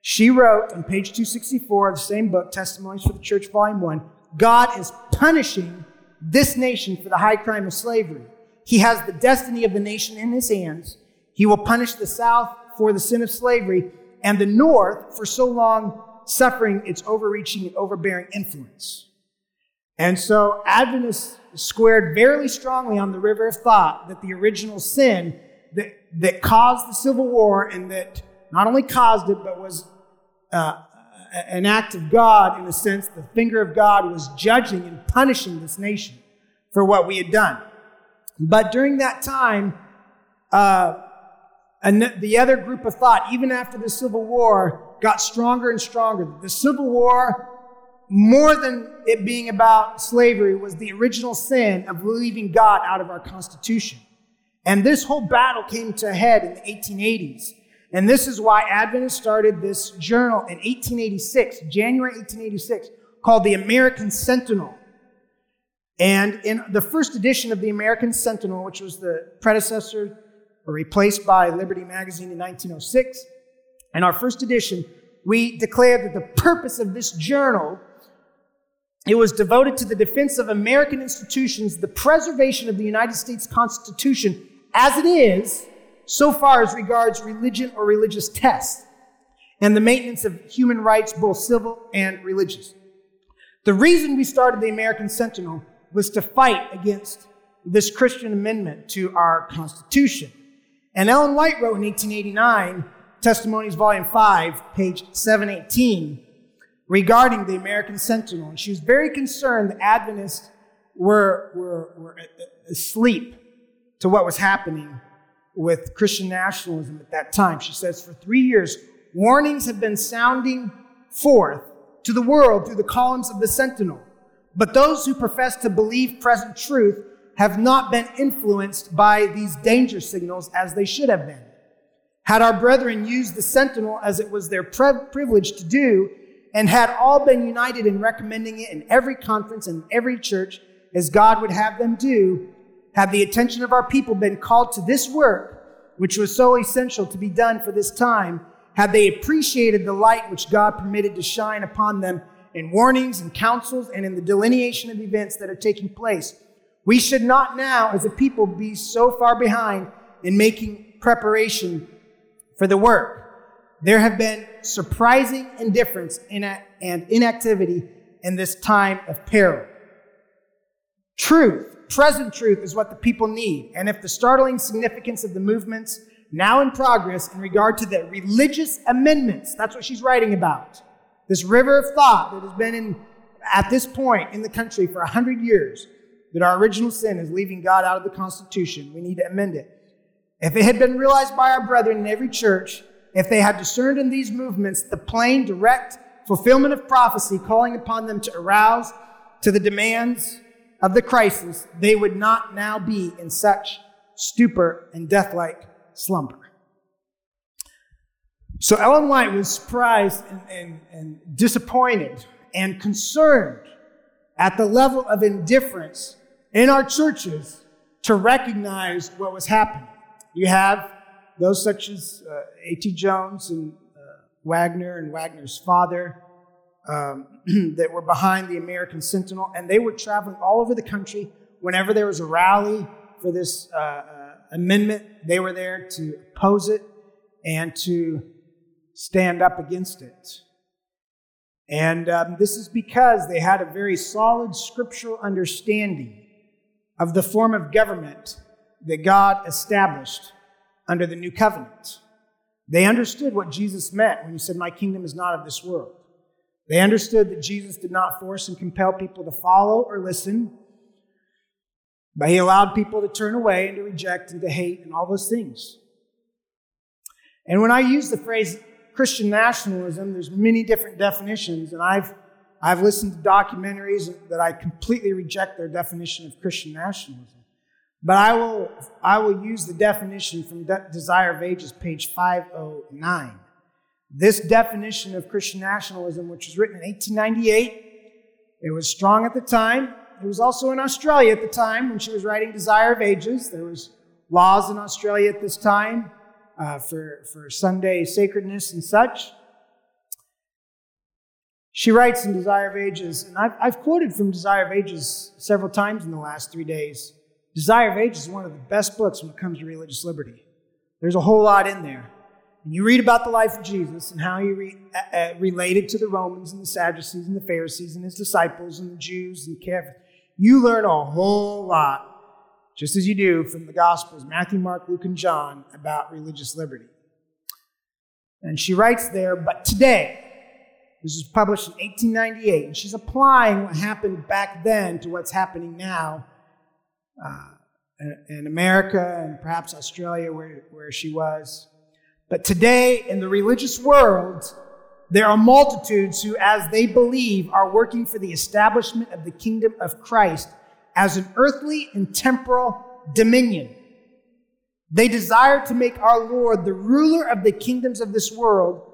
she wrote on page 264 of the same book, Testimonies for the Church, Volume 1, God is punishing this nation for the high crime of slavery. He has the destiny of the nation in his hands. He will punish the South for the sin of slavery and the North for so long suffering its overreaching and overbearing influence. And so Adventists squared very strongly on the river of thought that the original sin that, that caused the Civil War and that not only caused it, but was uh, an act of God in a sense, the finger of God was judging and punishing this nation for what we had done. But during that time, uh, and the other group of thought, even after the Civil War, got stronger and stronger. The Civil War, more than it being about slavery, was the original sin of leaving God out of our Constitution. And this whole battle came to a head in the 1880s. And this is why Adventists started this journal in 1886, January 1886, called the American Sentinel. And in the first edition of the American Sentinel, which was the predecessor were replaced by Liberty Magazine in 1906. In our first edition, we declared that the purpose of this journal it was devoted to the defense of American institutions, the preservation of the United States Constitution as it is, so far as regards religion or religious tests, and the maintenance of human rights, both civil and religious. The reason we started the American Sentinel was to fight against this Christian amendment to our Constitution. And Ellen White wrote in 1889 Testimonies, Volume 5, page 718, regarding the American Sentinel. And she was very concerned the Adventists were, were, were asleep to what was happening with Christian nationalism at that time. She says, For three years, warnings have been sounding forth to the world through the columns of the Sentinel. But those who profess to believe present truth have not been influenced by these danger signals as they should have been. Had our brethren used the Sentinel as it was their privilege to do, and had all been united in recommending it in every conference and every church, as God would have them do, had the attention of our people been called to this work, which was so essential to be done for this time, had they appreciated the light which God permitted to shine upon them in warnings and counsels and in the delineation of events that are taking place, we should not now, as a people, be so far behind in making preparation for the work. There have been surprising indifference and inactivity in this time of peril. Truth, present truth, is what the people need. And if the startling significance of the movements now in progress in regard to the religious amendments, that's what she's writing about. This river of thought that has been in, at this point in the country for a hundred years, that our original sin is leaving God out of the Constitution. We need to amend it. If it had been realized by our brethren in every church, if they had discerned in these movements the plain, direct fulfillment of prophecy calling upon them to arouse to the demands of the crisis, they would not now be in such stupor and death-like slumber. So Ellen White was surprised and, and, and disappointed and concerned at the level of indifference in our churches to recognize what was happening. You have those such as uh, A.T. Jones and uh, Waggoner and Waggoner's father, um, (clears throat) that were behind the American Sentinel, and they were traveling all over the country. Whenever there was a rally for this uh, uh, amendment, they were there to oppose it and to stand up against it. And um, this is because they had a very solid scriptural understanding of the form of government that God established under the new covenant. They understood what Jesus meant when he said, My kingdom is not of this world. They understood that Jesus did not force and compel people to follow or listen, but he allowed people to turn away and to reject and to hate and all those things. And when I use the phrase Christian nationalism, there's many different definitions, and I've I've listened to documentaries that I completely reject their definition of Christian nationalism. But I will, I will use the definition from De- Desire of Ages, page 509. This definition of Christian nationalism, which was written in 1898, it was strong at the time. It was also in Australia at the time when she was writing Desire of Ages. There was laws in Australia at this time uh, for, for Sunday sacredness and such. She writes in Desire of Ages, and I've, I've quoted from Desire of Ages several times in the last three days. Desire of Ages is one of the best books when it comes to religious liberty. There's a whole lot in there. And you read about the life of Jesus and how he re, uh, uh, related to the Romans and the Sadducees and the Pharisees and his disciples and the Jews and the Catholics. You learn a whole lot, just as you do from the Gospels, Matthew, Mark, Luke, and John, about religious liberty. And she writes there, but today, this was published in 1898, and she's applying what happened back then to what's happening now uh, in America and perhaps Australia, where, where she was. But today, in the religious world, there are multitudes who, as they believe, are working for the establishment of the kingdom of Christ as an earthly and temporal dominion. They desire to make our Lord the ruler of the kingdoms of this world,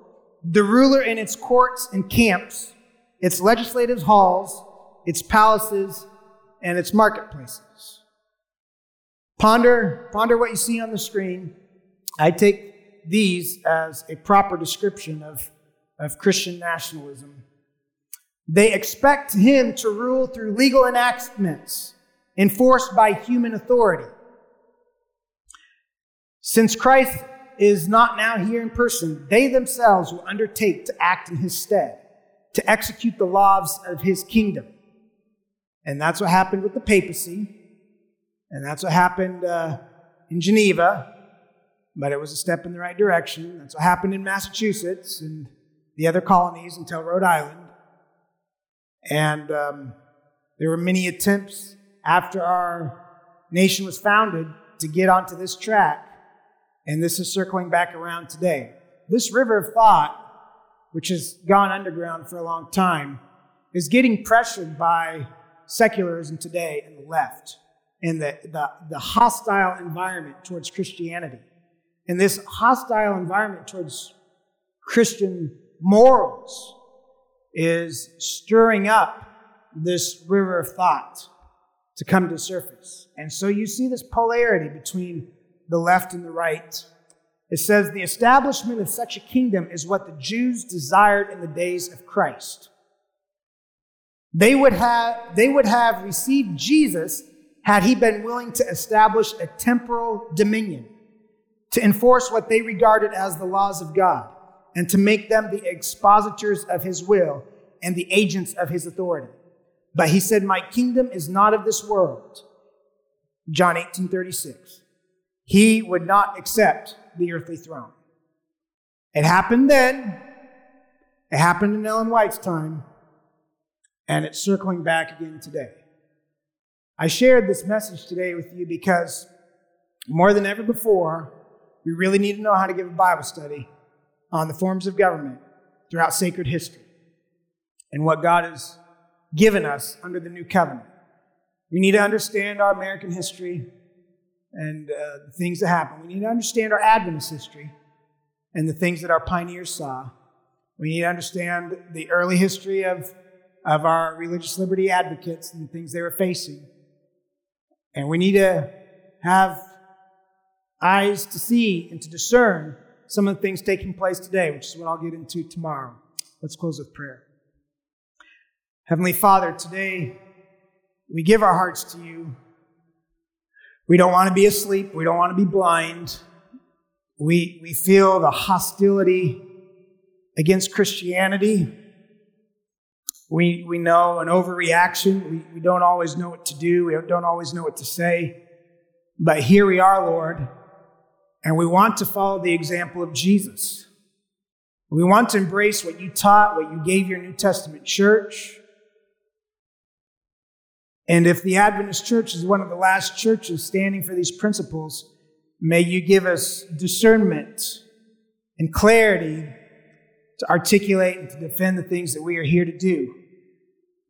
the ruler in its courts and camps, its legislative halls, its palaces, and its marketplaces. Ponder, ponder what you see on the screen. I take these as a proper description of, of Christian nationalism. They expect him to rule through legal enactments enforced by human authority. Since Christ is not now here in person, they themselves will undertake to act in his stead, to execute the laws of his kingdom. And that's what happened with the papacy. And that's what happened uh, in Geneva. but it was a step in the right direction. That's what happened in Massachusetts and the other colonies until Rhode Island. And um, there were many attempts after our nation was founded to get onto this track. And this is circling back around today. This river of thought, which has gone underground for a long time, is getting pressured by secularism today and the left and the, the, the hostile environment towards Christianity. And this hostile environment towards Christian morals is stirring up this river of thought to come to surface. And so you see this polarity between the left and the right. It says the establishment of such a kingdom is what the Jews desired in the days of Christ. They would have, they would have received Jesus had he been willing to establish a temporal dominion, to enforce what they regarded as the laws of God, and to make them the expositors of his will and the agents of his authority. But he said, My kingdom is not of this world. John 18 36. He would not accept the earthly throne. It happened then. It happened in Ellen White's time. And it's circling back again today. I shared this message today with you because more than ever before, we really need to know how to give a Bible study on the forms of government throughout sacred history and what God has given us under the new covenant. We need to understand our American history and uh, the things that happened. We need to understand our Adventist history and the things that our pioneers saw. We need to understand the early history of, of our religious liberty advocates and the things they were facing. And we need to have eyes to see and to discern some of the things taking place today, which is what I'll get into tomorrow. Let's close with prayer. Heavenly Father, today we give our hearts to you. We don't want to be asleep. We don't want to be blind. We, we feel the hostility against Christianity. We, we know an overreaction. We, we don't always know what to do. We don't always know what to say. But here we are, Lord, and we want to follow the example of Jesus. We want to embrace what you taught, what you gave your New Testament church. And if the Adventist church is one of the last churches standing for these principles, may you give us discernment and clarity to articulate and to defend the things that we are here to do.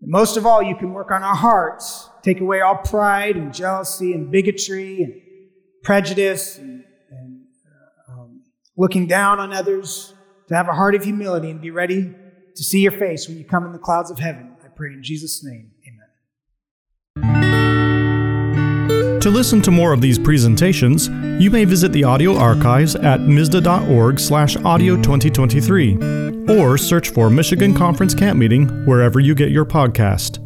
And most of all, you can work on our hearts, take away all pride and jealousy and bigotry and prejudice and, and uh, um, looking down on others, to have a heart of humility and be ready to see your face when you come in the clouds of heaven. I pray in Jesus' name. To listen to more of these presentations, you may visit the audio archives at misda.org slash audio 2023 or search for Michigan Conference Camp Meeting wherever you get your podcast.